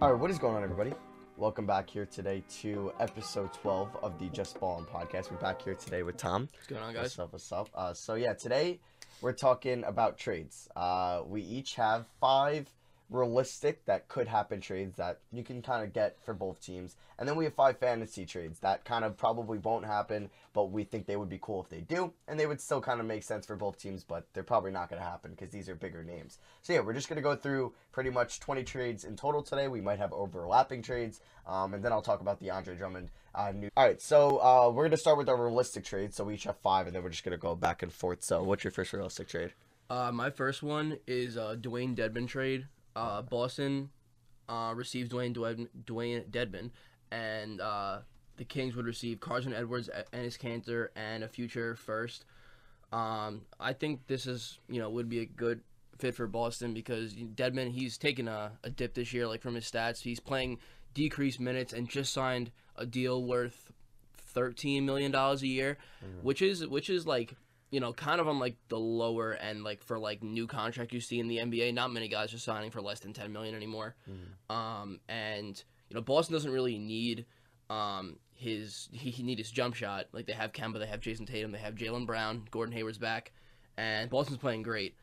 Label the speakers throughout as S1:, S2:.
S1: All right, what is going on, everybody? Welcome back here today to episode 12 of the Just Ballin' podcast. We're back here today with Tom.
S2: What's going on, guys?
S1: What's up? What's up? Uh, so yeah, today we're talking about trades. Uh, we each have five realistic that could happen trades that you can kind of get for both teams, and then we have five fantasy trades that kind of probably won't happen, but we think they would be cool if they do, and they would still kind of make sense for both teams, but they're probably not going to happen because these are bigger names. So yeah, we're just going to go through pretty much 20 trades in total today. We might have overlapping trades, um, and then I'll talk about the Andre Drummond uh, new. All right, so uh, we're gonna start with our realistic trades. So we each have five, and then we're just gonna go back and forth. So what's your first realistic trade?
S2: Uh, my first one is uh, Dwayne Dedmon trade. Uh, Boston uh, receives Dwayne Dwayne, Dwayne Dedmon, and uh, the Kings would receive Carson Edwards, Enes Kanter, and a future first. Um, I think this is you know would be a good fit for Boston because Dedmon he's taken a, a dip this year like from his stats. He's playing decreased minutes and just signed a deal worth thirteen million dollars a year, which is which is like you know kind of on like the lower end like for like new contract you see in the NBA. Not many guys are signing for less than ten million anymore. Um, and you know Boston doesn't really need um his he, he need his jump shot. Like they have Kemba, they have Jayson Tatum, they have Jaylen Brown, Gordon Hayward's back, and Boston's playing great.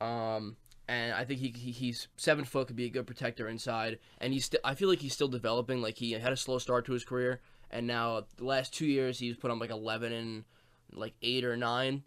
S2: Um, and I think he, he he's seven foot could be a good protector inside, and he's still I feel like he's still developing. Like he had a slow start to his career, and now the last two years he's put on like eleven and like eight or 9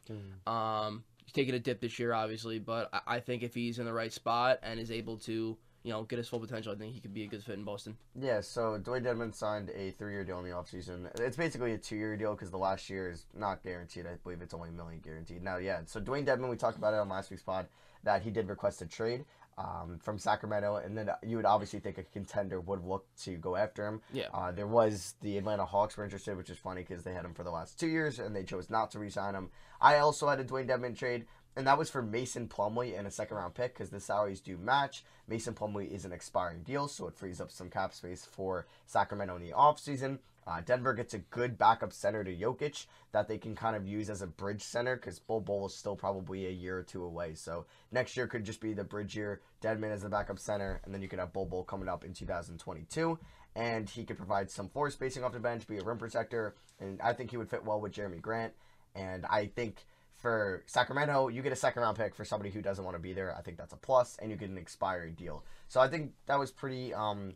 S2: Um, he's taking a dip this year, obviously, but I, I think if he's in the right spot and is able to you know get his full potential, I think he could be a good fit in Boston.
S1: Yeah, so Dwayne Dedmon signed a three-year deal in the offseason. It's basically a two-year deal because the last year is not guaranteed. I believe it's only a million guaranteed. Now, yeah, so Dwayne Dedmon, we talked about it on last week's pod that he did request a trade um, from Sacramento, and then you would obviously think a contender would look to go after him.
S2: Yeah.
S1: Uh, there was the Atlanta Hawks were interested, which is funny because they had him for the last two years and they chose not to re-sign him. I also had a Dwayne Dedmon trade, and that was for Mason Plumlee and a second round pick because the salaries do match. Mason Plumlee is an expiring deal, so it frees up some cap space for Sacramento in the offseason. Uh, Denver gets a good backup center to Jokic that they can kind of use as a bridge center because Bol Bol is still probably a year or two away. So next year could just be the bridge year. Dedmon as the backup center, and then you could have Bol Bol coming up in 2022. And he could provide some floor spacing off the bench, be a rim protector, and I think he would fit well with Jerami Grant. And I think for Sacramento, you get a second round pick for somebody who doesn't want to be there. I think that's a plus, and you get an expiring deal. So I think that was pretty. Um,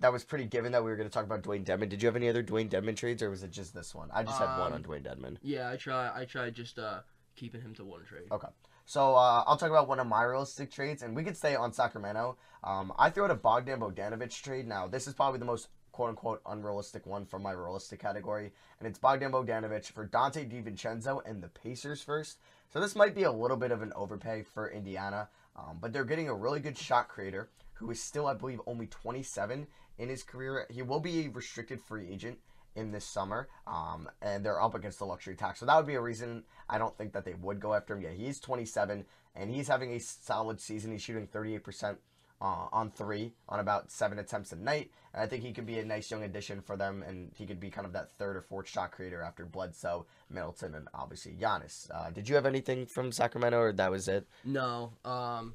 S1: that was pretty given that we were going to talk about Dwayne Dedmon. Did you have any other Dwayne Dedmon trades, or was it just this one? I just had one
S2: Um,
S1: on Dwayne Dedmon.
S2: Yeah, I try I tried just uh keeping him to one trade.
S1: Okay. So uh, I'll talk about one of my realistic trades, and we could stay on Sacramento. Um, I threw out a Bogdan Bogdanovic trade. Now, this is probably the most quote unquote unrealistic one from my realistic category, and it's Bogdan Bogdanovic for Donte DiVincenzo and the Pacers first. So this might be a little bit of an overpay for Indiana, um, but they're getting a really good shot creator who is still, I believe, only 27 in his career. He will be a restricted free agent in this summer, um, and they're up against the luxury tax. So that would be a reason I don't think that they would go after him. Yeah, he's 27, and he's having a solid season. He's shooting 38% uh, on three on about seven attempts a night. And I think he could be a nice young addition for them, and he could be kind of that third or fourth shot creator after Bledsoe, Middleton, and obviously Giannis. Uh, did you have anything from Sacramento, or that was it?
S2: No, um,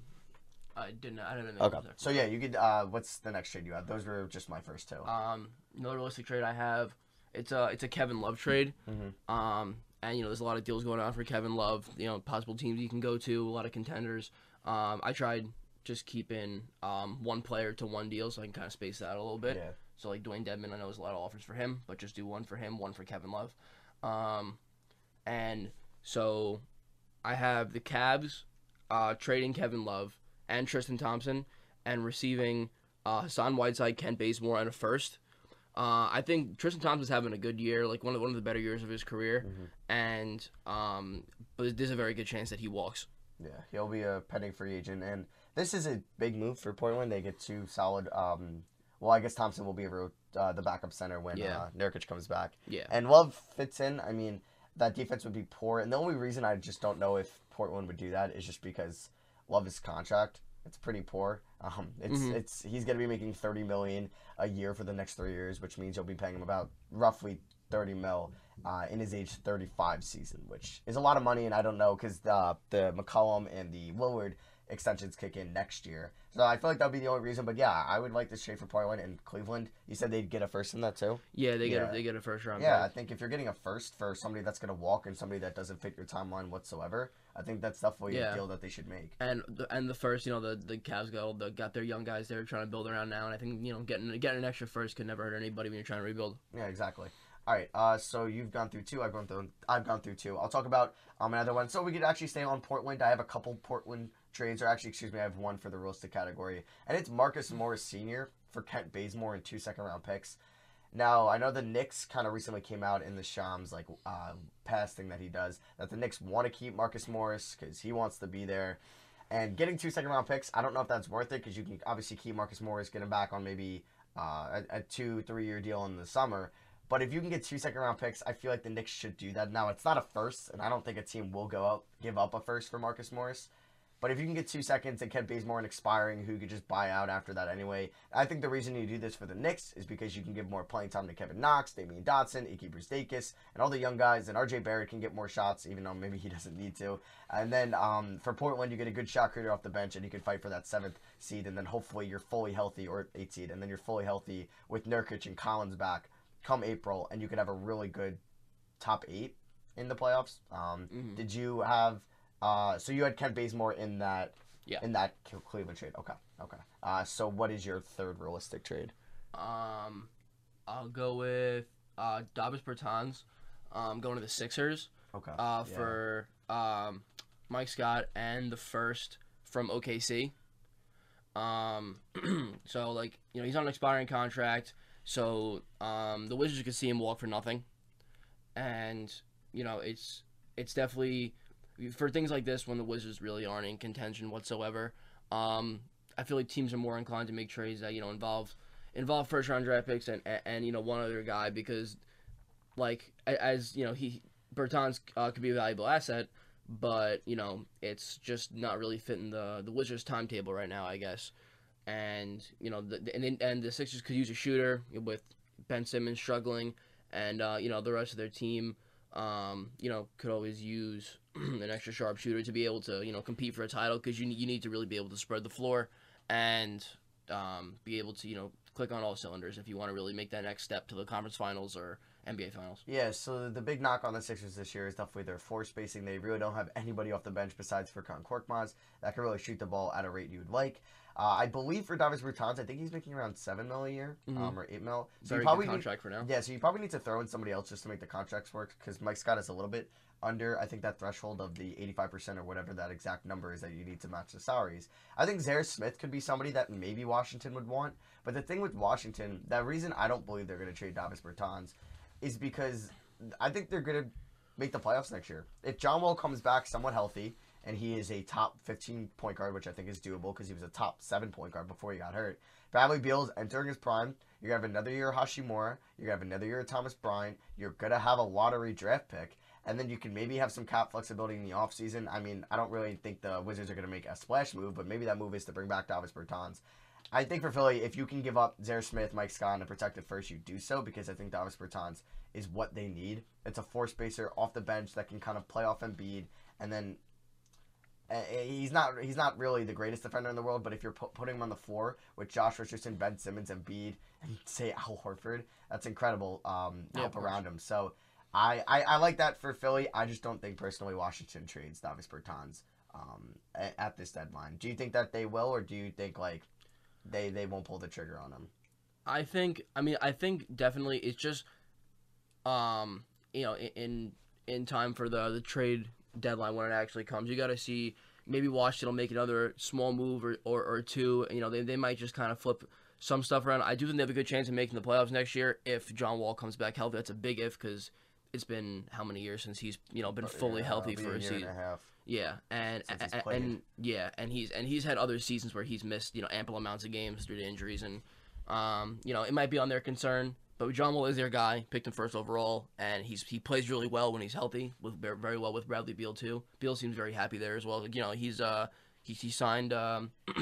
S2: I didn't. I didn't.
S1: Okay. So yeah, you could. Uh, what's the next trade you have? Those were just my first two.
S2: Um, another realistic trade I have, it's a it's a Kevin Love trade.
S1: Mhm.
S2: Um, and you know there's a lot of deals going on for Kevin Love. You know possible teams you can go to, a lot of contenders. Um, I tried just keeping um one player to one deal so I can kind of space that out a little bit.
S1: Yeah.
S2: So like Dwayne Dedmon, I know there's a lot of offers for him, but just do one for him, one for Kevin Love. Um, and so I have the Cavs uh, trading Kevin Love and Tristan Thompson and receiving uh, Hassan Whiteside, Kent Bazemore, and a first. Uh, I think Tristan Thompson's having a good year, like one of one of the better years of his career, and um, but there's a very good chance that he walks.
S1: Yeah, he'll be a pending free agent, and this is a big move for Portland. They get two solid. Um, well, I guess Thompson will be a ro- uh, the backup center when
S2: Yeah.
S1: uh, Nurkic comes back.
S2: Yeah.
S1: And Love fits in. I mean, that defense would be poor, and the only reason I just don't know if Portland would do that is just because Love's contract. It's pretty poor. Um, it's
S2: Mhm.
S1: it's he's gonna be making thirty million a year for the next three years, which means you'll be paying him about roughly thirty mil uh, in his age thirty five season, which is a lot of money. And I don't know because the the McCollum and the Lillard extensions kick in next year. So I feel like that'd be the only reason. But yeah, I would like this trade for Portland and Cleveland. You said they'd get a first in that too.
S2: Yeah, they get
S1: Yeah.
S2: a, they get a first round.
S1: Yeah, I think if you're getting a first for somebody that's gonna walk and somebody that doesn't fit your timeline whatsoever, I think that's definitely
S2: Yeah.
S1: a deal that they should make.
S2: and the, and the first, you know, the the Cavs got the, got their young guys there trying to build around now, and I think you know getting getting an extra first could never hurt anybody when you're trying to rebuild.
S1: Yeah, exactly. All right. Uh, so you've gone through two. I've gone through. I've gone through two. I'll talk about um another one. So we could actually stay on Portland. I have a couple Portland trades, or actually, excuse me, I have one for the realistic category, and it's Marcus Morris Senior for Kent Bazemore and two second round picks. Now I know the Knicks kind of recently came out in the Shams like uh, thing that he does that the Knicks want to keep Marcus Morris because he wants to be there. And getting two second round picks, I don't know if that's worth it because you can obviously keep Marcus Morris, get him back on maybe uh, a, a two, three year deal in the summer. But if you can get two second round picks, I feel like the Knicks should do that. Now, it's not a first, and I don't think a team will go up, give up a first for Marcus Morris. But if you can get two seconds and Kent Bazemore and expiring, who could just buy out after that anyway, I think the reason you do this for the Knicks is because you can give more playing time to Kevin Knox, Damyean Dotson, Ike Brazdeikis, and all the young guys. And RJ Barrett can get more shots, even though maybe he doesn't need to. And then um, for Portland, you get a good shot creator off the bench, and you can fight for that seventh seed. And then hopefully you're fully healthy, or eight seed, and then you're fully healthy with Nurkic and Collins back come April, and you could have a really good top eight in the playoffs. Um,
S2: Mhm.
S1: Did you have? Uh, so you had Kent Bazemore in that.
S2: Yeah.
S1: In that Cleveland trade. Okay. Okay. Uh, so what is your third realistic trade?
S2: Um, I'll go with uh Davis Bertans, um, going to the Sixers.
S1: Okay.
S2: uh,
S1: Yeah.
S2: for um, Mike Scott and the first from OKC. Um, so like you know he's on an expiring contract, so um, the Wizards could see him walk for nothing, and you know it's it's definitely for things like this when the Wizards really aren't in contention whatsoever. Um, I feel like teams are more inclined to make trades that you know involve involve first round draft picks and, and, and you know one other guy because like as you know he Bertans uh, could be a valuable asset, but you know it's just not really fitting the the Wizards' timetable right now, I guess. And you know, the, and and the Sixers could use a shooter with Ben Simmons struggling, and uh, you know the rest of their team, um, you know, could always use an extra sharp shooter to be able to you know compete for a title because you you need to really be able to spread the floor and um, be able to you know click on all cylinders if you want to really make that next step to the conference finals or NBA finals.
S1: Yeah, so the big knock on the Sixers this year is definitely their four spacing. They really don't have anybody off the bench besides Furkan Korkmaz that can really shoot the ball at a rate you would like. Uh, I believe for Davis Bertans, I think he's making around seven mil a year,
S2: Mhm.
S1: um, or eight mil. So
S2: Very
S1: you probably
S2: good
S1: need,
S2: contract for now.
S1: yeah, so you probably need to throw in somebody else just to make the contracts work because Mike Scott is a little bit under. I think that threshold of the eighty-five percent or whatever that exact number is that you need to match the salaries. I think Zhaire Smith could be somebody that maybe Washington would want. But the thing with Washington, the reason I don't believe they're going to trade Davis Bertans is because I think they're going to make the playoffs next year. If John Wall comes back somewhat healthy and he is a top 15 point guard, which I think is doable because he was a top 7 point guard before he got hurt. Bradley Beal's entering his prime. You're to have another year of Hachimura. You're to have another year of Thomas Bryant. You're going to have a lottery draft pick. And then you can maybe have some cap flexibility in the offseason. I mean, I don't really think the Wizards are going to make a splash move, but maybe that move is to bring back Davis Bertans. I think for Philly, if you can give up Zhaire Smith, Mike Scott, and a protected first, you do so because I think Davis Bertans is what they need. It's a four spacer off the bench that can kind of play off Embiid, and then uh, he's not he's not really the greatest defender in the world. But if you're pu- putting him on the floor with Josh Richardson, Ben Simmons, Embiid, and say Al Horford, that's incredible um,
S2: Yeah,
S1: help around him. So I, I I like that for Philly. I just don't think personally Washington trades Davis Bertans um, at, at this deadline. Do you think that they will, or do you think like they they won't pull the trigger on him?
S2: I think. I mean, I think definitely it's just, um, you know, in in, in time for the the trade deadline when it actually comes, you got to see maybe Washington will make another small move or, or, or two. You know, they they might just kind of flip some stuff around. I do think they have a good chance of making the playoffs next year if John Wall comes back healthy. That's a big if because it's been how many years since he's you know been fully
S1: Yeah,
S2: healthy for a
S1: year
S2: season.
S1: and a half.
S2: Yeah, and and, and yeah, and he's and he's had other seasons where he's missed you know ample amounts of games due to injuries, and um, you know it might be on their concern. But John Wall is their guy, picked him first overall, and he's he plays really well when he's healthy, with very well with Bradley Beal too. Beal seems very happy there as well. Like, you know he's uh he he signed um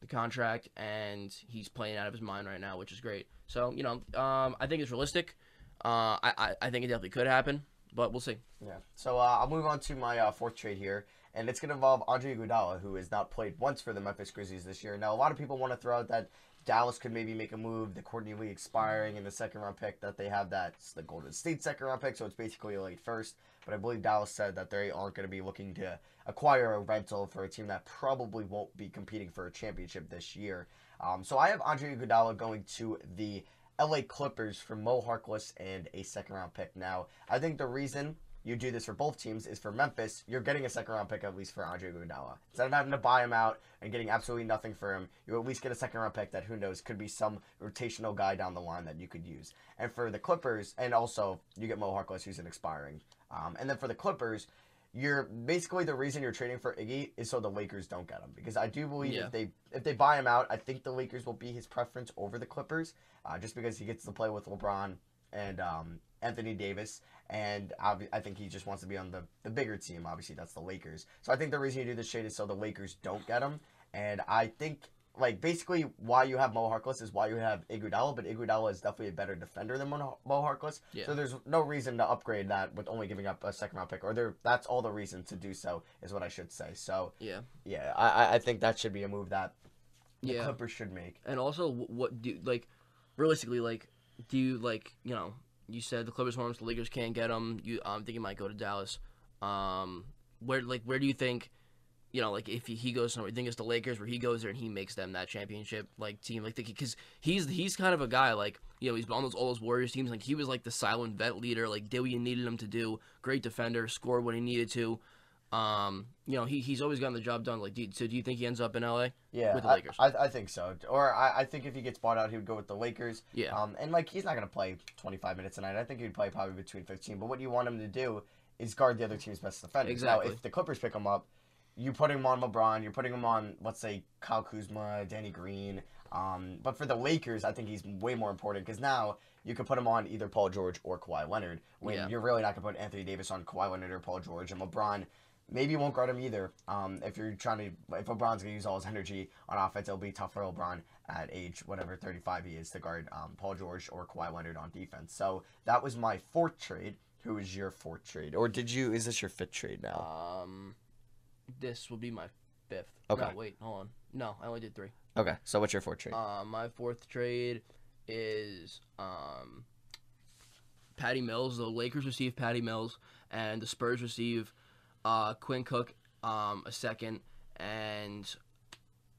S2: the contract and he's playing out of his mind right now, which is great. So you know um I think it's realistic. Uh, I, I I think it definitely could happen, but we'll see.
S1: Yeah. So uh, I'll move on to my uh, fourth trade here, and it's going to involve Andre Iguodala, who has not played once for the Memphis Grizzlies this year. Now, a lot of people want to throw out that Dallas could maybe make a move, the Courtney Lee expiring in the second round pick that they have that's the Golden State second round pick, so it's basically a late first. But I believe Dallas said that they aren't going to be looking to acquire a rental for a team that probably won't be competing for a championship this year. Um, so I have Andre Iguodala going to the LA Clippers for Mo Harkless and a second round pick. Now, I think the reason you do this for both teams is for Memphis, you're getting a second round pick at least for Andre Iguodala. Instead of having to buy him out and getting absolutely nothing for him, you at least get a second round pick that who knows could be some rotational guy down the line that you could use. And for the Clippers, and also you get Mo Harkless who's an expiring. Um, and then for the Clippers, you're basically the reason you're trading for Iggy is so the Lakers don't get him because I do believe
S2: Yeah.
S1: if they if they buy him out, I think the Lakers will be his preference over the Clippers, uh, just because he gets to play with LeBron and um, Anthony Davis, and I think he just wants to be on the the bigger team. Obviously, that's the Lakers. So I think the reason you do this trade is so the Lakers don't get him, and I think. Like basically, why you have Mo Harkless is why you have Iguodala, but Iguodala is definitely a better defender than Mo Harkless.
S2: Yeah.
S1: So there's no reason to upgrade that with only giving up a second round pick, or there. That's all the reason to do so is what I should say. So
S2: Yeah.
S1: yeah, I I- I think that should be a move that the
S2: Yeah.
S1: Clippers should make.
S2: And also, what do like realistically like do you like you know you said the Clippers want him, the Lakers can't get him. You um think he might go to Dallas. Um, where like where do you think? You know, like if he, he goes somewhere, you think it's the Lakers where he goes there and he makes them that championship like team, like because he's he's kind of a guy like you know he's on those all those Warriors teams, like he was like the silent vet leader, like did what you needed him to do, great defender, scored when he needed to, um, you know he, he's always gotten the job done. Like, do so do you think he ends up in LA?
S1: Yeah,
S2: With the
S1: I-
S2: Lakers.
S1: I, I, think so. Or I, I think if he gets bought out, he would go with the Lakers.
S2: Yeah.
S1: Um, and like he's not gonna play 25 minutes a night. I think he'd play probably between 15. But what you want him to do is guard the other team's best defender.
S2: Exactly.
S1: Now, if the Clippers pick him up, you put him on LeBron. You're putting him on, let's say, Kyle Kuzma, Danny Green. Um, but for the Lakers, I think he's way more important because now you could put him on either Paul George or Kawhi Leonard. When
S2: Yeah.
S1: you're really not gonna put Anthony Davis on Kawhi Leonard or Paul George and LeBron. Maybe you won't guard him either. Um, if you're trying to, if LeBron's gonna use all his energy on offense, it'll be tough for LeBron at age whatever 35 he is to guard um, Paul George or Kawhi Leonard on defense. So that was my fourth trade. Who is your fourth trade, or did you? Is this your fifth trade now?
S2: Um, this will be my fifth.
S1: Okay.
S2: No, wait, hold on. No, I only did three.
S1: Okay, so what's your fourth trade?
S2: Uh, my fourth trade is um, Patty Mills. The Lakers receive Patty Mills, and the Spurs receive uh, Quinn Cook um, a second. And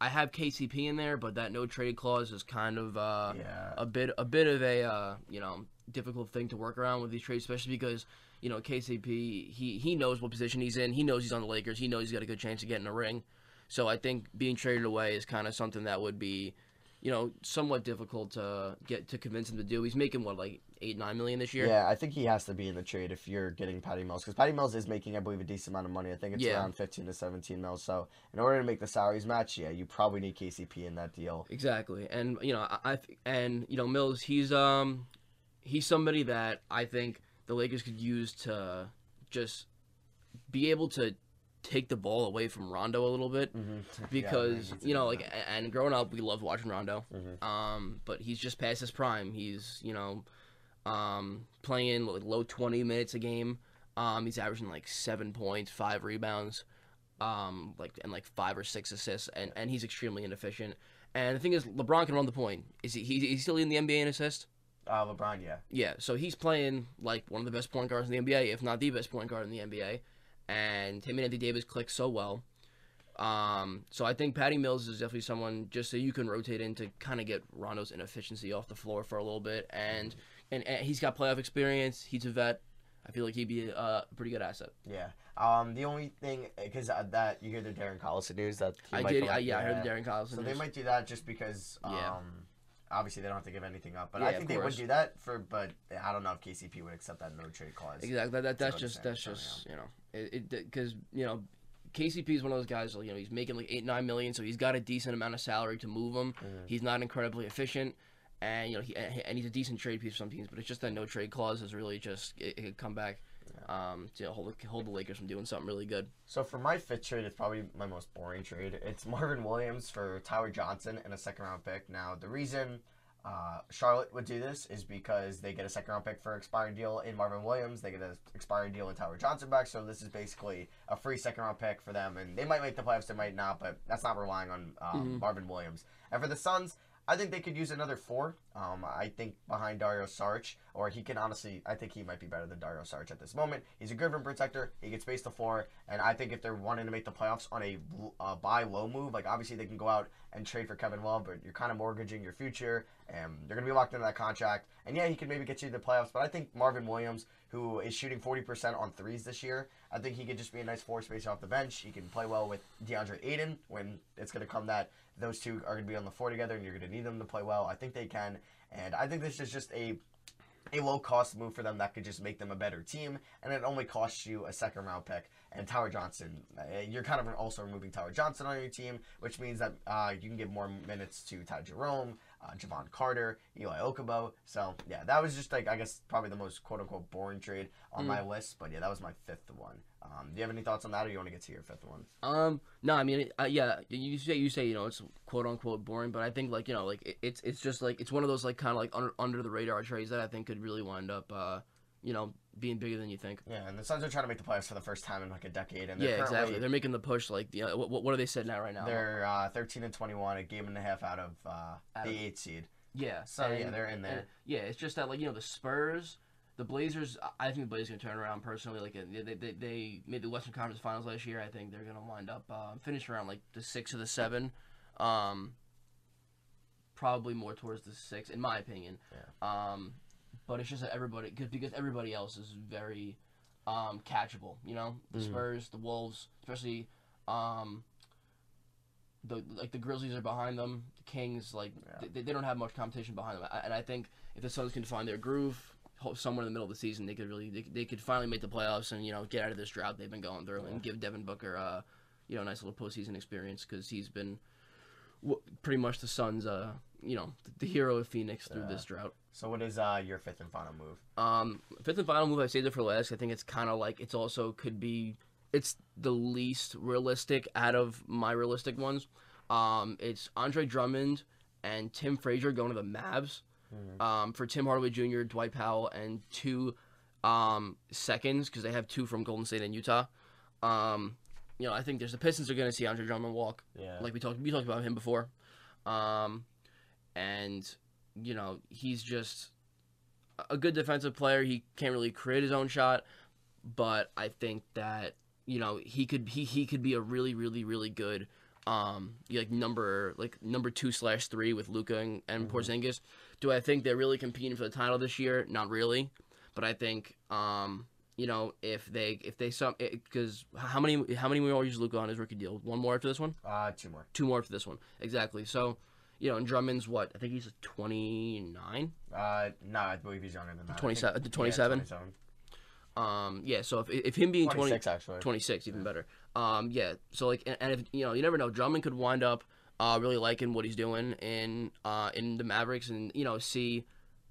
S2: I have KCP in there, but that no trade clause is kind of uh,
S1: yeah,
S2: a bit a bit of a uh, you know difficult thing to work around with these trades, especially because you know KCP he he knows what position he's in. He knows he's on the Lakers. He knows he's got a good chance of getting a ring. So I think being traded away is kind of something that would be, you know, somewhat difficult to get to convince him to do. He's making what like eight nine million this year.
S1: yeah. I think he has to be in the trade if you're getting Patty Mills because Patty Mills is making, I believe, a decent amount of money. I think it's
S2: Yeah.
S1: around 15 to 17 mils. So in order to make the salaries match, yeah, you probably need KCP in that deal.
S2: Exactly, and you know, I, I and you know Mills, he's um, he's somebody that I think the Lakers could use to just be able to take the ball away from Rondo a little bit
S1: Mm-hmm.
S2: because you know, like, and growing up, we loved watching Rondo.
S1: Mhm.
S2: Um, but he's just past his prime. He's you know, um, playing like low twenty minutes a game. Um, he's averaging like seven points, five rebounds, um, like and like five or six assists, and, and he's extremely inefficient. And the thing is, LeBron can run the point. Is he? He he's still in the NBA in assist?
S1: uh, LeBron, yeah.
S2: Yeah. So he's playing like one of the best point guards in the NBA, if not the best point guard in the NBA. And him and Anthony Davis click so well. Um, so I think Patty Mills is definitely someone just so you can rotate in to kind of get Rondo's inefficiency off the floor for a little bit, and and, and he's got playoff experience. He's a vet. I feel like he'd be a pretty good asset.
S1: Yeah. Um, the only thing, because uh, that you hear the Darren Collison news that he
S2: I
S1: might
S2: did.
S1: go
S2: I,
S1: out-
S2: yeah, I heard the Darren Collison. News.
S1: So they might do that just because, um,
S2: Yeah.
S1: obviously they don't have to give anything up. But
S2: Yeah,
S1: I think they would do that for, but I don't know if KCP would accept that no trade clause.
S2: Exactly. That, that, that's just that's just you know it because you know KCP is one of those guys. You know he's making like eight nine million, so he's got a decent amount of salary to move him.
S1: Mhm.
S2: He's not incredibly efficient, and you know he and he's a decent trade piece for some teams. But it's just that no trade clause is really just it, it could come back um, to hold hold the Lakers from doing something really good.
S1: So for my fifth trade, it's probably my most boring trade. It's Marvin Williams for Tyler Johnson and a second round pick. Now the reason uh, Charlotte would do this is because they get a second round pick for expiring deal in Marvin Williams. They get an expiring deal in Tyler Johnson back. So this is basically a free second round pick for them. And they might make the playoffs, they might not, but that's not relying on um,
S2: Mhm.
S1: Marvin Williams. And for the Suns, I think they could use another four. Um, I think behind Dario Saric, or he can honestly, I think he might be better than Dario Saric at this moment. He's a good rim protector. He gets space the floor, and I think if they're wanting to make the playoffs on a uh, buy low move, like obviously they can go out and trade for Kevin Love, but you're kind of mortgaging your future, and you're gonna be locked into that contract. And yeah, he can maybe get you to the playoffs, but I think Marvin Williams, who is shooting 40% on threes this year, I think he could just be a nice floor spacer off the bench. He can play well with DeAndre Ayton when it's gonna come that those two are going to be on the floor together and you're going to need them to play well. I think they can. And I think this is just a a low cost move for them that could just make them a better team, and it only costs you a second round pick. And Tyler Johnson, uh, you're kind of also removing Tyler Johnson on your team, which means that uh, you can give more minutes to Ty Jerome, uh, Jevon Carter, Elie Okobo. So yeah, that was just like I guess probably the most quote unquote boring trade on my list. But yeah, that was my fifth one. Um, do you have any thoughts on that, or you want to get to your fifth one?
S2: Um, no, I mean, uh, yeah, you say you say you know it's quote unquote boring, but I think like you know like it, it's it's just like it's one of those like kind of like under under the radar trades that I think could really wind up uh you know being bigger than you think.
S1: Yeah, and the Suns are trying to make the playoffs for the first time in like a decade, and they're
S2: Yeah, exactly. They're making the push. Like, you know, what, what are they sitting at right now?
S1: They're uh, 13 and 21, a game and a half out of uh,
S2: Out
S1: the
S2: of-
S1: eighth seed.
S2: yeah.
S1: So yeah, they're in there.
S2: and- yeah, it's just that like you know the Spurs, the Blazers. I- think the Blazers gonna turn around personally. Like they they, they, made the Western Conference Finals last year. I think they're gonna wind up uh, finish around like the six or the seven. Um, probably more towards the six, in my opinion. Um, but it's just that everybody cause, because everybody else is very um, catchable. You know, the
S1: Mhm.
S2: Spurs, the Wolves, especially. Um, the like the Grizzlies are behind them. The Kings like
S1: Yeah.
S2: they, they don't have much competition behind them. I, and I think if the Suns can find their groove somewhere in the middle of the season, they could really they, they could finally make the playoffs and you know get out of this drought they've been going through and give Devin Booker uh you know a nice little postseason experience because he's been w- pretty much the Suns uh you know the, hero of Phoenix through this drought.
S1: So what is uh, your fifth and final move?
S2: Um, fifth and final move, I saved it for last. I think it's kind of like it's also could be it's the least realistic out of my realistic ones. Um, it's Andre Drummond and Tim Frazier going to the Mavs.
S1: Mhm.
S2: Um, for Tim Hardaway Jr., Dwight Powell, and two um, seconds because they have two from Golden State and Utah. Um, you know, I think there's the Pistons are going to see Andre Drummond walk
S1: Yeah.
S2: like we talked we talked about him before um and you know he's just a good defensive player he can't really create his own shot but i think that you know he could he, he could be a really really really good um like number like number two slash three with Luka and, and
S1: Mhm.
S2: Porzingis. Do I think they're really competing for the title this year? Not really, but I think um you know if they if they some because how many how many more years Luka on his rookie deal? One more after this one
S1: uh, two more.
S2: two more for this one. Exactly. So, you know, and Drummond's what? I think he's 29.
S1: Uh, no, I believe he's younger than that.
S2: 27
S1: think-
S2: to
S1: yeah,
S2: 27?
S1: 27.
S2: Um, yeah. So if, if him being 20,
S1: 26 actually.
S2: 26, even
S1: Yeah.
S2: better. Um, yeah. So like, and, and if you know, you never know. Drummond could wind up uh, really liking what he's doing in uh, in the Mavericks, and you know, see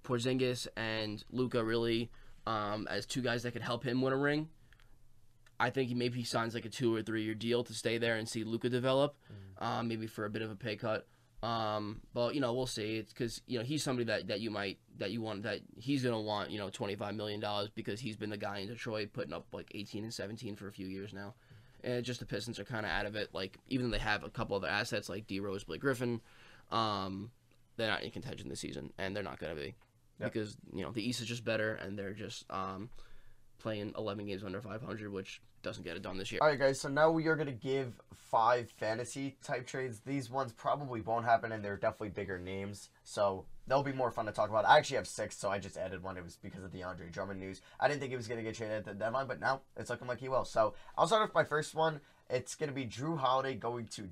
S2: Porzingis and Luka really um, as two guys that could help him win a ring. I think he maybe he signs like a two or three year deal to stay there and see Luka develop, uh, maybe for a bit of a pay cut. Um, but you know we'll see. It's because you know he's somebody that, that you might that you want that he's gonna want you know twenty five million dollars because he's been the guy in Detroit putting up like eighteen and seventeen for a few years now, and just the Pistons are kind of out of it. Like even though they have a couple other assets like D Rose, Blake Griffin, um, they're not in contention this season, and they're not gonna be
S1: Yep.
S2: because you know the East is just better, and they're just um, playing eleven games under five hundred, which doesn't get it done this year.
S1: All right, guys. So now we are gonna give five fantasy type trades. These ones probably won't happen, and they're definitely bigger names. So they'll be more fun to talk about. I actually have six, so I just added one. It was because of the Andre Drummond news. I didn't think he was gonna get traded at the deadline, but now it's looking like he will. So I'll start with my first one. It's gonna be Jrue Holiday going to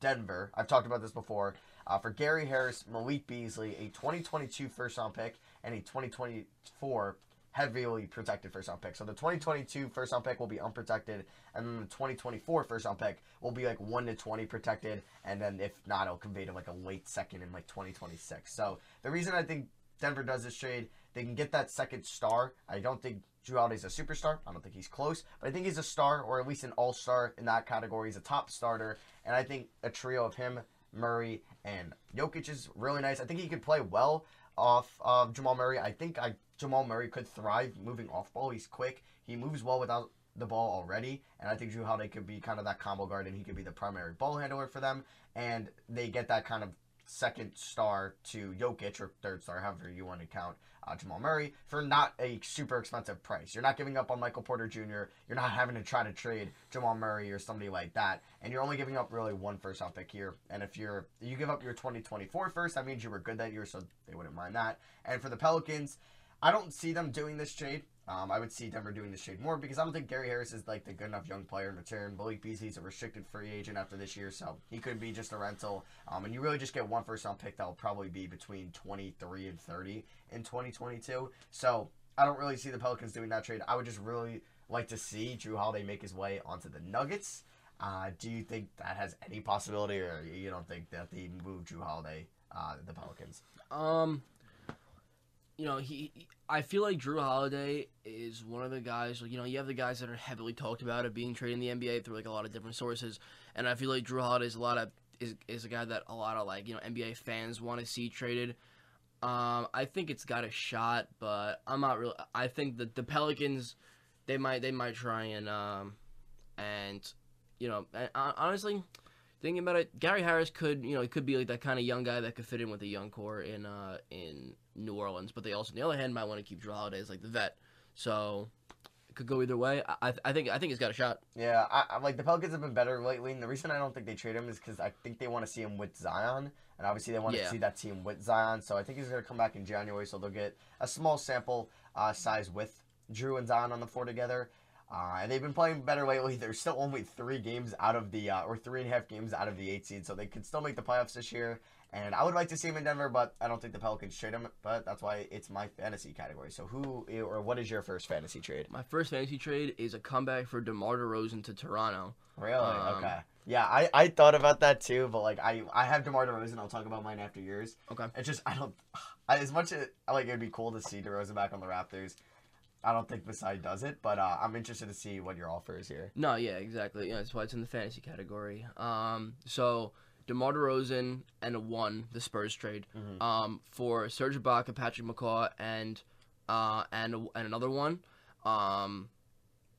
S1: Denver. I've talked about this before. Uh, for Gary Harris, Malik Beasley, a 2022 first round pick, and a 2024 heavily protected first round pick. So the 2022 first round pick will be unprotected, and then the 2024 first round pick will be like 1 to 20 protected, and then if not, it'll convey to like a late second in like 2026. So the reason I think Denver does this trade, they can get that second star. I don't think Jrue Holiday's a superstar. I don't think he's close, but I think he's a star, or at least an all star in that category. He's a top starter, and I think a trio of him, Murray, and Jokic is really nice. I think he could play well off of Jamal Murray. I think I, Jamal Murray could thrive moving off ball. He's quick. He moves well without the ball already, and I think Jrue Holiday could be kind of that combo guard, and he could be the primary ball handler for them. And they get that kind of second star to Jokic or third star, however you want to count uh, Jamal Murray, for not a super expensive price. You're not giving up on Michael Porter Jr. You're not having to try to trade Jamal Murray or somebody like that, and you're only giving up really one first round pick here. And if you're you give up your 2024 first, that means you were good that year, so they wouldn't mind that. And for the Pelicans, I don't see them doing this trade. Um, I would see Denver doing this trade more because I don't think Gary Harris is like the good enough young player in return. Malik Beasley's a restricted free agent after this year, so he could be just a rental. Um, and you really just get one first round pick that will probably be between 23 and 30 in 2022. So I don't really see the Pelicans doing that trade. I would just really like to see Jrue Holiday make his way onto the Nuggets. Uh, do you think that has any possibility, or you don't think that they move Jrue Holiday, uh, the Pelicans?
S2: Um, you know, he, I feel like Jrue Holiday is one of the guys. You know, you have the guys that are heavily talked about it being traded in the NBA through like a lot of different sources, and I feel like Jrue Holiday is a lot of is is a guy that a lot of like you know NBA fans want to see traded. Um, I think it's got a shot, but I'm not really. I think that the Pelicans, they might they might try and um, and you know, and, uh, honestly, thinking about it, Gary Harris could, you know, he could be like that kind of young guy that could fit in with a young core in uh in New Orleans. But they also, on the other hand, might want to keep Jrue Holiday as like the vet. So it could go either way. I, I think I think it's got a shot.
S1: Yeah, I, I like the Pelicans have been better lately, and the reason I don't think they trade him is because I think they want to see him with Zion, and obviously they want
S2: Yeah.
S1: to see that team with Zion. So I think he's going to come back in January, so they'll get a small sample uh, size with Jrue and Zion on the floor together. Uh, and they've been playing better lately. They're still only three games out of the, uh, or three and a half games out of the eight seed, so they could still make the playoffs this year. And I would like to see him in Denver, but I don't think the Pelicans trade him. But that's why it's my fantasy category. So who or what is your first fantasy trade?
S2: My first fantasy trade is a comeback for DeMar DeRozan to Toronto.
S1: Really?
S2: Um,
S1: okay. Yeah, I, I thought about that too, but like I I have Demar Derozan. I'll talk about mine after yours.
S2: Okay.
S1: It's just I don't I, as much as like it'd be cool to see DeRozan back on the Raptors. I don't think Masai does it, but uh, I'm interested to see what your offer is here.
S2: No, yeah, exactly. Yeah, that's why it's in the fantasy category. Um, so DeMar DeRozan and a one, the Spurs trade,
S1: Mhm.
S2: um, for Serge Ibaka, Patrick McCaw, and uh, and and another one. Um,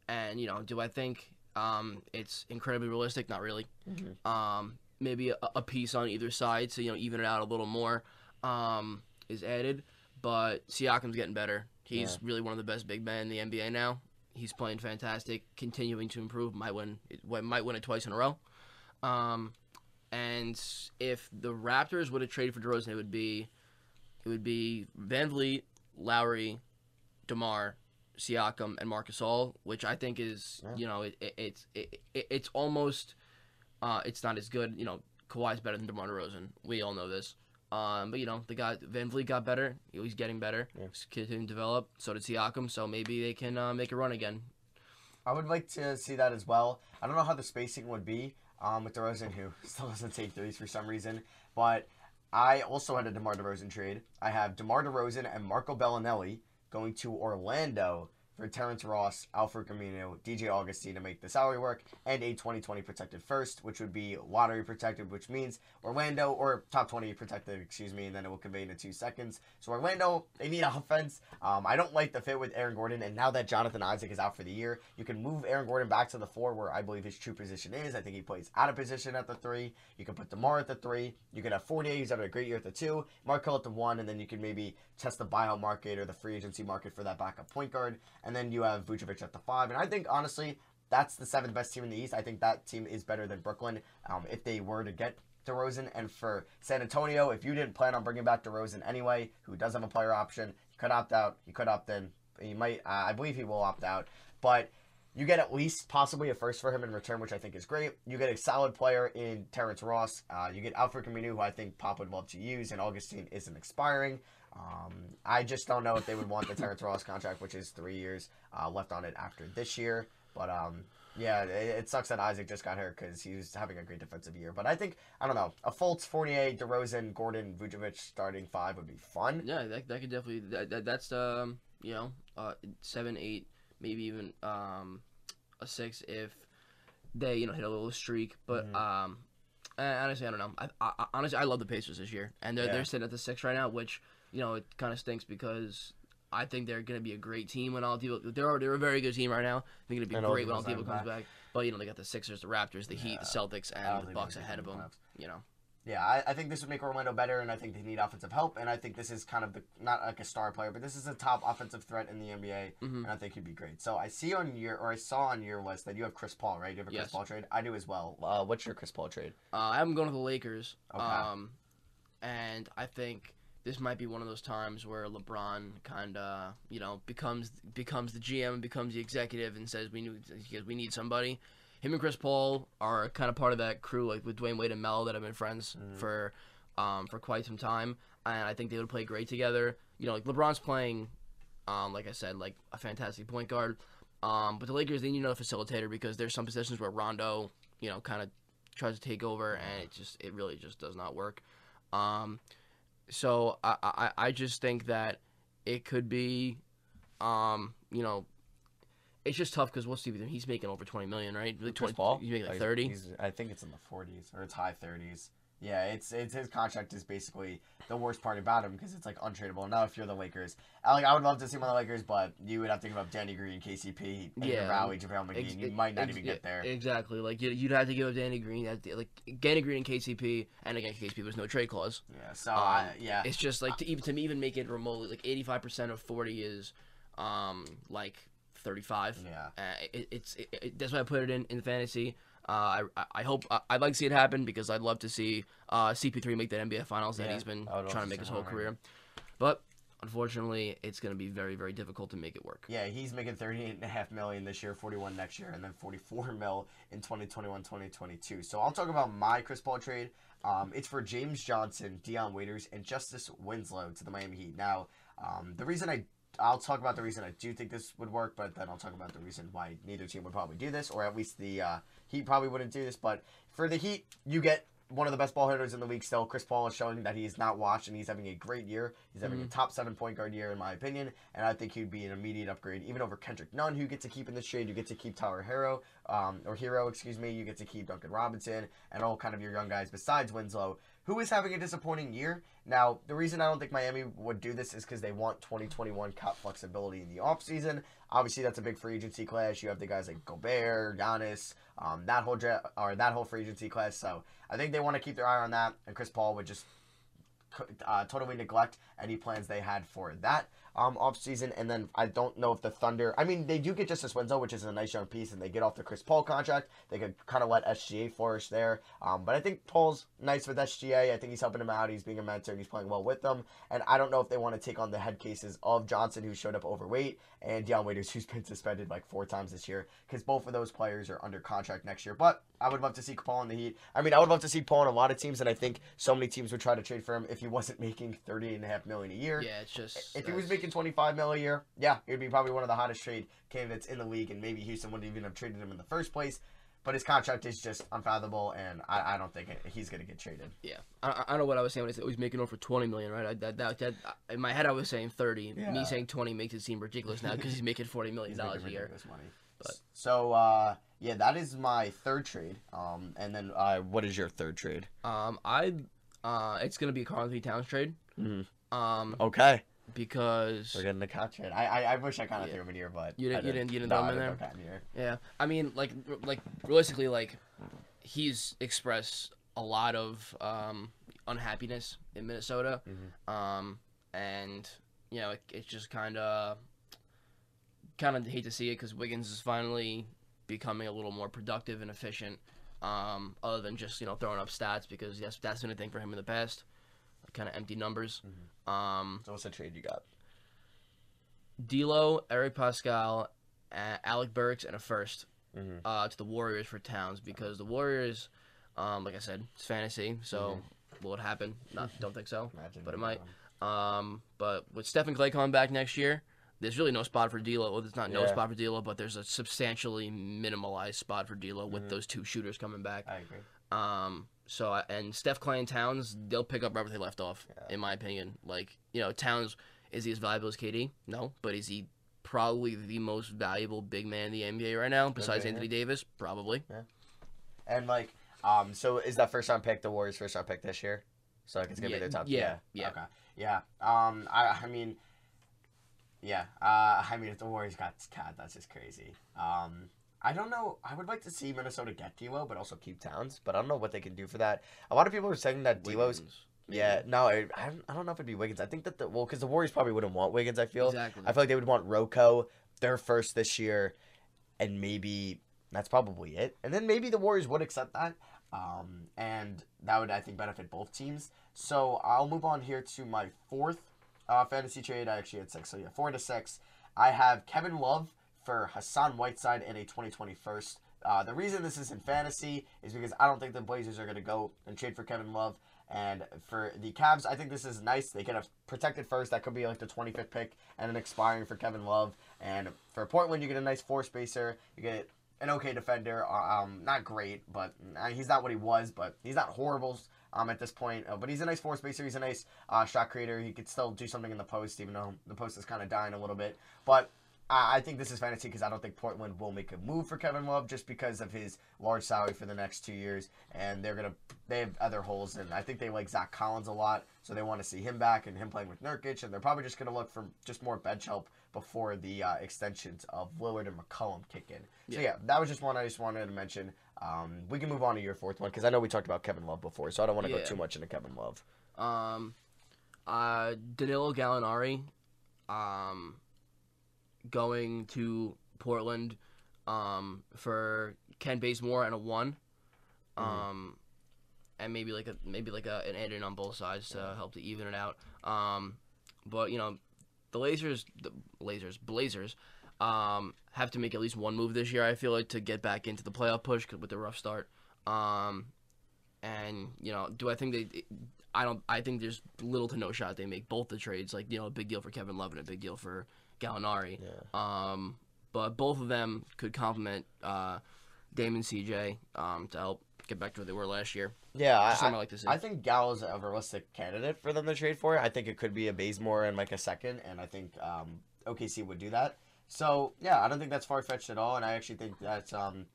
S2: and you know, do I think um, it's incredibly realistic? Not really.
S1: Mhm.
S2: Um, maybe a, a piece on either side to you know even it out a little more um, is added. But Siakam's getting better. He's
S1: Yeah.
S2: really one of the best big men in the NBA now. He's playing fantastic, continuing to improve. Might win, might win it twice in a row. Um, and if the Raptors would have traded for DeRozan, it would be, it would be VanVleet, Lowry, Demar, Siakam, and Marc Gasol, which I think is
S1: Yeah.
S2: you know it, it, it's it, it, it's almost, uh, it's not as good. You know, Kawhi's better than DeMar DeRozan. We all know this. Um, but you know, the guy VanVleet got better. He's getting better.
S1: Yeah.
S2: He's continuing to develop. So did Siakam. So maybe they can uh, make a run again.
S1: I would like to see that as well. I don't know how the spacing would be um, with DeRozan, who still doesn't take threes for some reason, but I also had a DeMar DeRozan trade. I have DeMar DeRozan and Marco Belinelli going to Orlando for Terrence Ross, Al-Farouq Aminu, DJ Augustin to make the salary work, and a 2020 protected first, which would be lottery protected, which means Orlando, or top 20 protected, excuse me, and then it will convey into two seconds. So Orlando, they need offense. Um, I don't like the fit with Aaron Gordon, and now that Jonathan Isaac is out for the year, you can move Aaron Gordon back to the four where I believe his true position is. I think he plays out of position at the three. You can put DeMar at the three. You could have Fournier, who's having a great year at the two, Markelle at the one, and then you can maybe test the buyout market or the free agency market for that backup point guard. And then you have Vucevic at the five. And I think, honestly, that's the seventh best team in the East. I think that team is better than Brooklyn um, if they were to get DeRozan. And for San Antonio, if you didn't plan on bringing back DeRozan anyway, who does have a player option, he could opt out. He could opt in. He might. Uh, I believe he will opt out. But you get at least possibly a first for him in return, which I think is great. You get a solid player in Terrence Ross. Uh, you get Al-Farouq Aminu, who I think Pop would love to use, and Augustin isn't expiring. Um, I just don't know if they would want the Terrence Ross contract, which is three years uh, left on it after this year. But um, yeah, it, it sucks that Isaac just got hurt because he was having a great defensive year. But I think I don't know a Fultz, Fournier, DeRozan, Gordon, Vucevic starting five would be fun.
S2: Yeah, that, that could definitely that, that that's um you know uh seven eight maybe even um a six if they you know hit a little streak. But
S1: Mhm.
S2: um honestly, I don't know. I, I, I- honestly, I love the Pacers this year, and they're
S1: Yeah.
S2: they're sitting at the six right now, which you know it kind of stinks because I think they're going to be a great team when Oladipo. They're they're a very good team right now. They're going to be
S1: And
S2: great when
S1: Oladipo's
S2: Oladipo comes back. But you know they got the Sixers, the Raptors, the Heat, the Celtics,
S1: I don't
S2: and the Bucks ahead of them.
S1: playoffs.
S2: You know.
S1: Yeah, I, I think this would make Orlando better, and I think they need offensive help. And I think this is kind of the not like a star player, but this is a top offensive threat in the NBA,
S2: Mhm.
S1: and I think he'd be great. So I see on your or I saw on your list that you have Chris Paul, right? You have a Chris Paul trade. I do as well. Uh, what's your Chris Paul trade?
S2: Uh, I'm going to the Lakers.
S1: Okay.
S2: Um, and I think this might be one of those times where LeBron kind of, you know, becomes becomes the GM and becomes the executive and says we need because we need somebody. Him and Chris Paul are kind of part of that crew, like with Dwyane Wade and Mel, that have been friends for um, for quite some time, and I think they would play great together. You know, like LeBron's playing, um, like I said, like a fantastic point guard. Um, but the Lakers they need another facilitator because there's some positions where Rondo, you know, kind of tries to take over, and it just it really just does not work. Um, so I, I I just think that it could be, um, you know, it's just tough because what's Stevie? He's making over twenty million, right? Like
S1: Chris
S2: 20
S1: Paul?
S2: He's making like thirty.
S1: I think it's in the 40s or it's high 30s. Yeah, it's it's his contract is basically the worst part about him because it's like untradeable. Now, if you're the Lakers, I, like I would love to see him on the Lakers, but you would have to give up Danny Green, KCP, and
S2: Yeah.
S1: Rowley, JaVale McGee.
S2: Ex-
S1: you might not
S2: ex-
S1: even get there.
S2: Exactly. Like you, you'd have to give up Danny Green. Like Danny Green and KCP, and again KCP was no trade clause.
S1: yeah, so
S2: Um,
S1: I, yeah,
S2: It's just like to even to me even make it remotely like eighty five percent of forty is, um, like thirty five.
S1: yeah.
S2: Uh, it, it's it, it, that's why I put it in in fantasy. Uh, I I hope I, I'd like to see it happen because I'd love to see uh, CP3 make that NBA Finals that
S1: Yeah,
S2: he's been
S1: I would love
S2: trying
S1: to
S2: make his whole career. But unfortunately, it's going to be very very difficult to make it work.
S1: Yeah, he's making thirty-eight and a half million this year, 41 next year, and then 44 mil in 2021, 2022. So I'll talk about my Chris Paul trade. Um, it's for James Johnson, Dion Waiters, and Justice Winslow to the Miami Heat. Now, um, the reason I I'll talk about the reason I do think this would work, but then I'll talk about the reason why neither team would probably do this, or at least the uh, Heat probably wouldn't do this. But for the Heat, you get one of the best ball hitters in the league still. Chris Paul is showing that he is not washed and he's having a great year. He's having a top seven point guard year, in my opinion, and I think he'd be an immediate upgrade, even over Kendrick Nunn, who you get to keep in the trade. You get to keep Tyler Hero, um, or Hero, excuse me. You get to keep Duncan Robinson and all kind of your young guys besides Winslow, who is having a disappointing year. Now, the reason I don't think Miami would do this is because they want 2021 cap flexibility in the offseason. Obviously, that's a big free agency class. You have the guys like Gobert, Giannis, um, that whole dra- or that whole free agency class. So I think they want to keep their eye on that, and Chris Paul would just uh, totally neglect any plans they had for that um, offseason. And then I don't know if the Thunder, I mean, they do get Justice Winslow, which is a nice young piece, and they get off the Chris Paul contract. They could kind of let SGA flourish there. Um, but I think Paul's nice with SGA. I think he's helping him out. He's being a mentor, he's playing well with them. And I don't know if they want to take on the head cases of Johnson, who showed up overweight, and Dion Waiters, who's been suspended like four times this year, because both of those players are under contract next year. But I would love to see Paul in the Heat. I mean, I would love to see Paul in a lot of teams, and I think so many teams would try to trade for him if he wasn't making thirty and a half million a year.
S2: Yeah, it's just
S1: If he was
S2: that's-
S1: making 25 mil a year, yeah, he'd be probably one of the hottest trade candidates in the league, and maybe Houston wouldn't even have traded him in the first place. But his contract is just unfathomable, and I, I don't think it, he's going to get traded.
S2: Yeah, I, I- don't know what I was saying when I said he's making over twenty million, right? I, that, that, that, in my head, I was saying thirty.
S1: Yeah.
S2: Me saying twenty makes it seem ridiculous now because he's making forty million dollars a year.
S1: money.
S2: But-
S1: So, uh, yeah, that is my third trade. Um, and then uh, what is your third trade?
S2: Um, I, uh, it's gonna be a Karl-Anthony Towns trade.
S1: Mhm.
S2: Um,
S1: Okay,
S2: because
S1: we're getting the cat trade. I, I, I wish I kind of
S2: Yeah.
S1: threw him in here, but
S2: You didn't- you didn't- you didn't
S1: no,
S2: throw him in there?
S1: throw Cat in here.
S2: yeah, I mean, like, like realistically, like, he's expressed a lot of um unhappiness in Minnesota.
S1: Mhm.
S2: Um, and you know, it, it's just kind of, kind of hate to see it because Wiggins is finally becoming a little more productive and efficient. Um, other than just you know throwing up stats because yes, that's been a thing for him in the past, kind of empty numbers. Um,
S1: So what's the trade you got?
S2: D'Lo, Eric Paschall, Alec Burks, and a first
S1: Mhm.
S2: uh, to the Warriors for Towns because the Warriors, um, like I said, it's fantasy. So will it happen? Not, don't think so.
S1: Imagine
S2: But it might. Um, but with Stephen Klay coming back next year, there's really no spot for D'Lo. Well, there's not no
S1: Yeah.
S2: spot for D'Lo, but there's a substantially minimalized spot for D'Lo with
S1: Mhm.
S2: those two shooters coming back.
S1: I agree.
S2: Um, so I- and Steph Klay and Towns, they'll pick up wherever they left off,
S1: Yeah.
S2: in my opinion. Like you know, Towns is he as valuable as KD? No, but is he probably the most valuable big man in the NBA right now besides
S1: Okay, yeah.
S2: Anthony Davis? Probably. Yeah.
S1: And like Um, so is that first round pick the Warriors' first round pick this year? So like it's gonna
S2: Yeah,
S1: be their top.
S2: yeah, yeah.
S1: Okay. Yeah. Um. I. I mean. Yeah. Uh. I mean, if the Warriors got Cat, that's just crazy. Um. I don't know. I would like to see Minnesota get D'Lo, but also keep Towns. But I don't know what they can do for that. A lot of people are saying that D'Lo's. Yeah. No. I, I don't- I don't know if it'd be Wiggins. I think that the well, because the Warriors probably wouldn't want Wiggins. I feel.
S2: exactly.
S1: I feel like they would want Rocco, their first this year, and maybe that's probably it. And then maybe the Warriors would accept that. Um, and that would, I think, benefit both teams. So I'll move on here to my fourth uh, fantasy trade. I actually had six. So yeah, four to six. I have Kevin Love for Hassan Whiteside in a 2020 first. Uh, the reason this is in fantasy is because I don't think the Blazers are going to go and trade for Kevin Love. And for the Cavs, I think this is nice. They get a protected first. That could be like the 25th pick and an expiring for Kevin Love. And for Portland, you get a nice four spacer. You get an okay defender. uh, Um, not great, but uh, he's not what he was, but he's not horrible um, at this point. Uh, but he's a nice four spacer. He's a nice uh, shot creator. He could still do something in the post, even though the post is kind of dying a little bit. But I I think this is fantasy because I don't think Portland will make a move for Kevin Love just because of his large salary for the next two years, and they're gonna they have other holes, and I think they like Zach Collins a lot, so they want to see him back and him playing with Nurkic, and they're probably just gonna look for just more bench help before the uh, extensions of Lillard and McCollum kick in. So
S2: Yeah.
S1: yeah, that was just one I just wanted to mention. Um, we can move on to your fourth one because I know we talked about Kevin Love before, so I don't want to go too much into Kevin Love.
S2: Um, uh, Danilo Gallinari, um, going to Portland, um, for Kent Bazemore and a one,
S1: Mhm.
S2: um, and maybe like a maybe like a, an add-in on both sides to help to even it out. Um, but you know, the Lasers, the Lasers, Blazers, um, have to make at least one move this year. I feel like to get back into the playoff push with the rough start. Um, and you know, do I think they? I don't. I think there's little to no shot they make both the trades. Like you know, a big deal for Kevin Love and a big deal for Gallinari.
S1: Yeah.
S2: Um, but both of them could complement uh, Damon CJ um, to help get back to where they were last year.
S1: Yeah, I, I,
S2: like to see.
S1: I think Gallo's a realistic candidate for them to trade for. I think it could be a Bazemore and like a second, and I think um, OKC would do that. So yeah, I don't think that's far fetched at all, and I actually think that's um,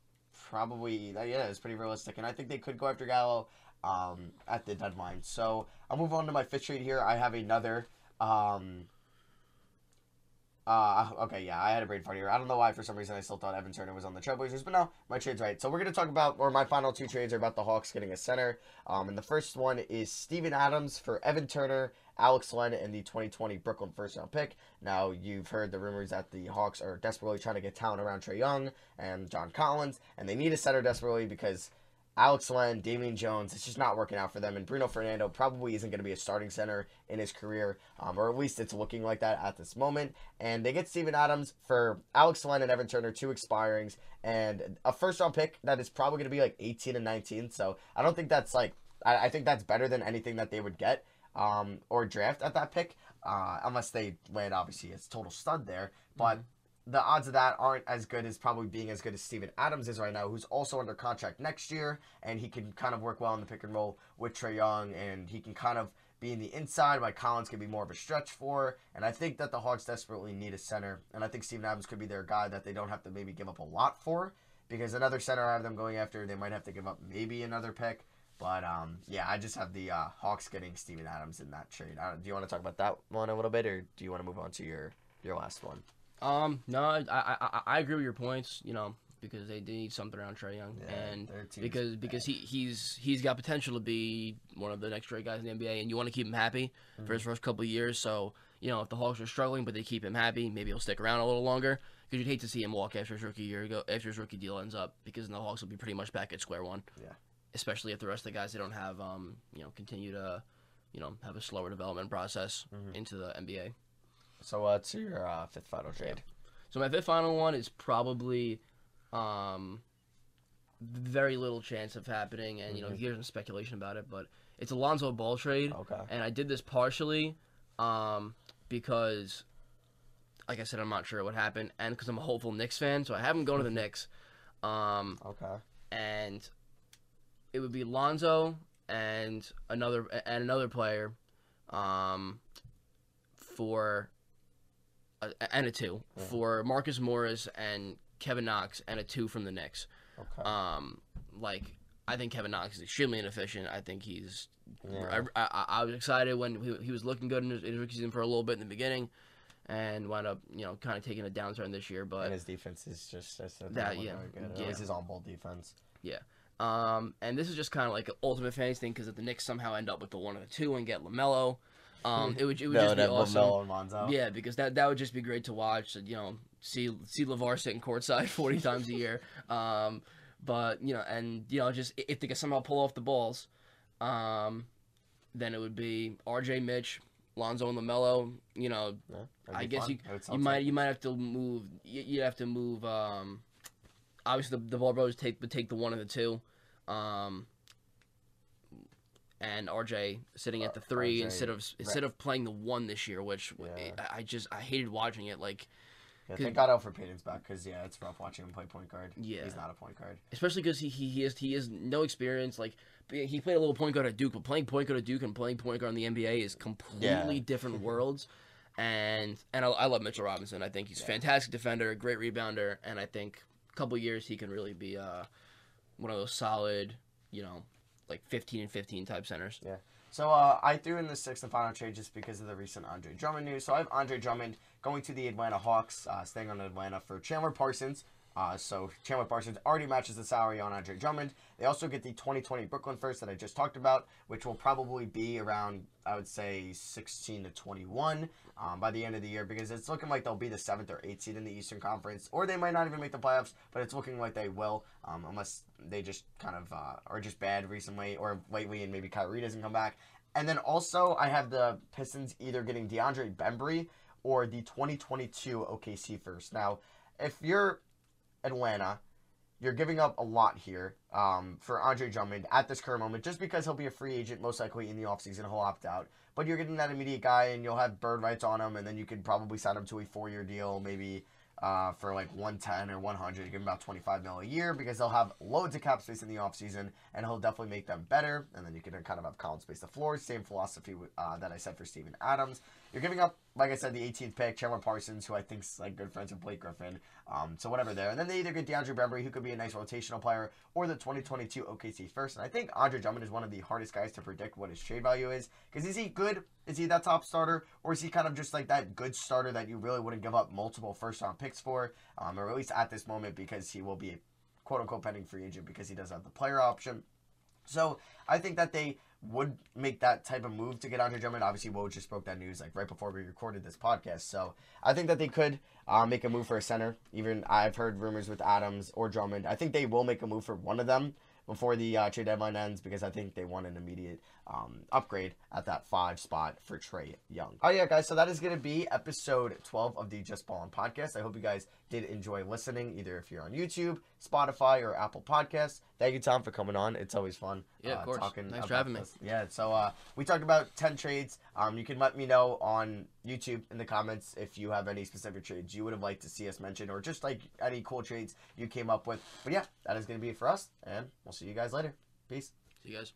S1: probably that, yeah, it's pretty realistic, and I think they could go after Gallo um, at the deadline. So I'll move on to my fifth trade here. I have another. Um, uh, okay, yeah, I had a brain fart here. I don't know why, for some reason, I still thought Evan Turner was on the Trailblazers, but no, my trade's right. So we're going to talk about, or my final two trades are about the Hawks getting a center. Um, and the first one is Steven Adams for Evan Turner, Alex Len, and the 2020 Brooklyn first round pick. Now, you've heard the rumors that the Hawks are desperately trying to get talent around Trae Young and John Collins, and they need a center desperately because Alex Len, Damian Jones, it's just not working out for them. And Bruno Fernando probably isn't going to be a starting center in his career, um, or at least it's looking like that at this moment. And they get Steven Adams for Alex Len and Evan Turner, two expirings, and a first round pick that is probably going to be like 18 and 19. So I don't think that's like, I, I think that's better than anything that they would get um, or draft at that pick, uh, unless they land obviously as total stud there. But the odds of that aren't as good as probably being as good as Steven Adams is right now, who's also under contract next year, and he can kind of work well in the pick and roll with Trae Young, and he can kind of be in the inside, while Collins can be more of a stretch for. And I think that the Hawks desperately need a center, and I think Steven Adams could be their guy that they don't have to maybe give up a lot for, because another center I have them going after, they might have to give up maybe another pick. But um, yeah, I just have the uh, Hawks getting Steven Adams in that trade. Do you want to talk about that one a little bit, or do you want to move on to your your last one?
S2: Um, no, I, I I I agree with your points. You know, because they need something around Trae Young, and
S1: their team's
S2: because because he he's he's got potential to be one of the next great guys in the NBA, and you want to keep him happy for his first couple of years. So you know, if the Hawks are struggling, but they keep him happy, maybe he'll stick around a little longer. Because you'd hate to see him walk after his rookie year go after his rookie deal ends up, because then the Hawks will be pretty much back at square one.
S1: Yeah.
S2: Especially if the rest of the guys they don't have, um, you know, continue to, you know, have a slower development process
S1: Mhm.
S2: into the NBA.
S1: So uh, to your uh, fifth final trade.
S2: So my fifth final one is probably um, very little chance of happening, and you know,
S1: Mhm.
S2: here's some speculation about it, but it's Alonzo Ball trade,
S1: Okay.
S2: and I did this partially um, because, like I said, I'm not sure what happened, and because I'm a hopeful Knicks fan, so I haven't gone to the Knicks, um,
S1: Okay.
S2: and it would be Lonzo and another and another player, um, for and a two
S1: Yeah.
S2: for Marcus Morris and Kevin Knox and a two from the Knicks.
S1: Okay.
S2: Um, like I think Kevin Knox is extremely inefficient. I think he's.
S1: Yeah.
S2: I, I, I was excited when he, he was looking good in his, in his rookie season for a little bit in the beginning, and wound up you know kind of taking a downturn this year. But
S1: and his defense is just, just
S2: That, yeah,
S1: yeah. At least his on ball defense.
S2: Um, and this is just kind of like an ultimate fantasy thing because if the Knicks somehow end up with the one and the two and get LaMelo, um, it would it would just be awesome.
S1: Lonzo.
S2: Yeah, because that that would just be great to watch. You know, see see LaVar sitting courtside forty times a year. Um, but you know, and you know, just if they could somehow pull off the balls, um, then it would be R.J. Mitch, Lonzo, and LaMelo. You know,
S1: Yeah,
S2: I guess
S1: fun.
S2: you you might
S1: sick.
S2: you might have to move. You, you'd have to move. Um, obviously, the, the Ball brothers take would take the one and the two. Um, and RJ sitting at the three
S1: RJ
S2: instead of instead of playing the one this year, which
S1: Yeah.
S2: I, just I hated watching it. Like
S1: Yeah, thank God Elfrid Payton's back because yeah, it's rough watching him play point guard.
S2: Yeah.
S1: he's not a point guard.
S2: especially because he, he he is he has no experience. Like he played a little point guard at Duke, but playing point guard at Duke and playing point guard in the NBA is completely different worlds. And and I, I love Mitchell Robinson. I think he's a fantastic defender, great rebounder, and I think a couple years he can really be uh one of those solid, you know, like fifteen and fifteen type centers. Yeah.
S1: So uh, I threw in the sixth and final trade just because of the recent Andre Drummond news. So I have Andre Drummond going to the Atlanta Hawks, uh, staying on Atlanta for Chandler Parsons. Uh, so Chandler Parsons already matches the salary on Andre Drummond. They also get the 2020 Brooklyn first that I just talked about, which will probably be around I would say 16 to 21 um, by the end of the year because it's looking like they'll be the seventh or eighth seed in the Eastern Conference, or they might not even make the playoffs. But it's looking like they will, um, unless they just kind of uh, are just bad recently or lately, and maybe Kyrie doesn't come back. And then also, I have the Pistons either getting DeAndre Bembry or the 2022 OKC first. Now, if you're Atlanta, you're giving up a lot here um, for Andre Drummond at this current moment, just because he'll be a free agent most likely in the offseason. He'll opt out. But you're getting that immediate guy, and you'll have bird rights on him, and then you could probably sign him to a four year deal, maybe uh, for like 110 or 100, give him about 25 mil a year because they'll have loads of cap space in the offseason and he'll definitely make them better. And then you can kind of have Collins space the floor. Same philosophy uh, that I said for Steven Adams. You're giving up, like I said, the 18th pick, Chandler Parsons, who I think's like good friends with Blake Griffin. Um, so whatever there. And then they either get DeAndre Bembry, who could be a nice rotational player, or the 2022 OKC first. And I think Andre Drummond is one of the hardest guys to predict what his trade value is. Because is he good? Is he that top starter? Or is he kind of just like that good starter that you really wouldn't give up multiple first round picks for? Um, or at least at this moment because he will be a quote unquote pending free agent because he does have the player option. So I think that they would make that type of move to get Andre Drummond. Obviously, Woj just broke that news like right before we recorded this podcast. So I think that they could uh, make a move for a center. Even I've heard rumors with Adams or Drummond. I think they will make a move for one of them before the uh, trade deadline ends because I think they want an immediate um, upgrade at that five spot for Trae Young. Oh yeah, guys. So that is going to be episode 12 of the Just Ballin podcast. I hope you guys did enjoy listening, either if you're on YouTube, Spotify, or Apple Podcasts. Thank you, Tom, for coming on. It's always fun.
S2: Yeah, of
S1: uh,
S2: course.
S1: Talking
S2: Thanks for having me.
S1: Yeah. So uh, we talked about 10 trades. Um, you can let me know on YouTube in the comments if you have any specific trades you would have liked to see us mention, or just like any cool trades you came up with. But yeah, that is going to be it for us, and we'll see you guys later. Peace.
S2: See you guys.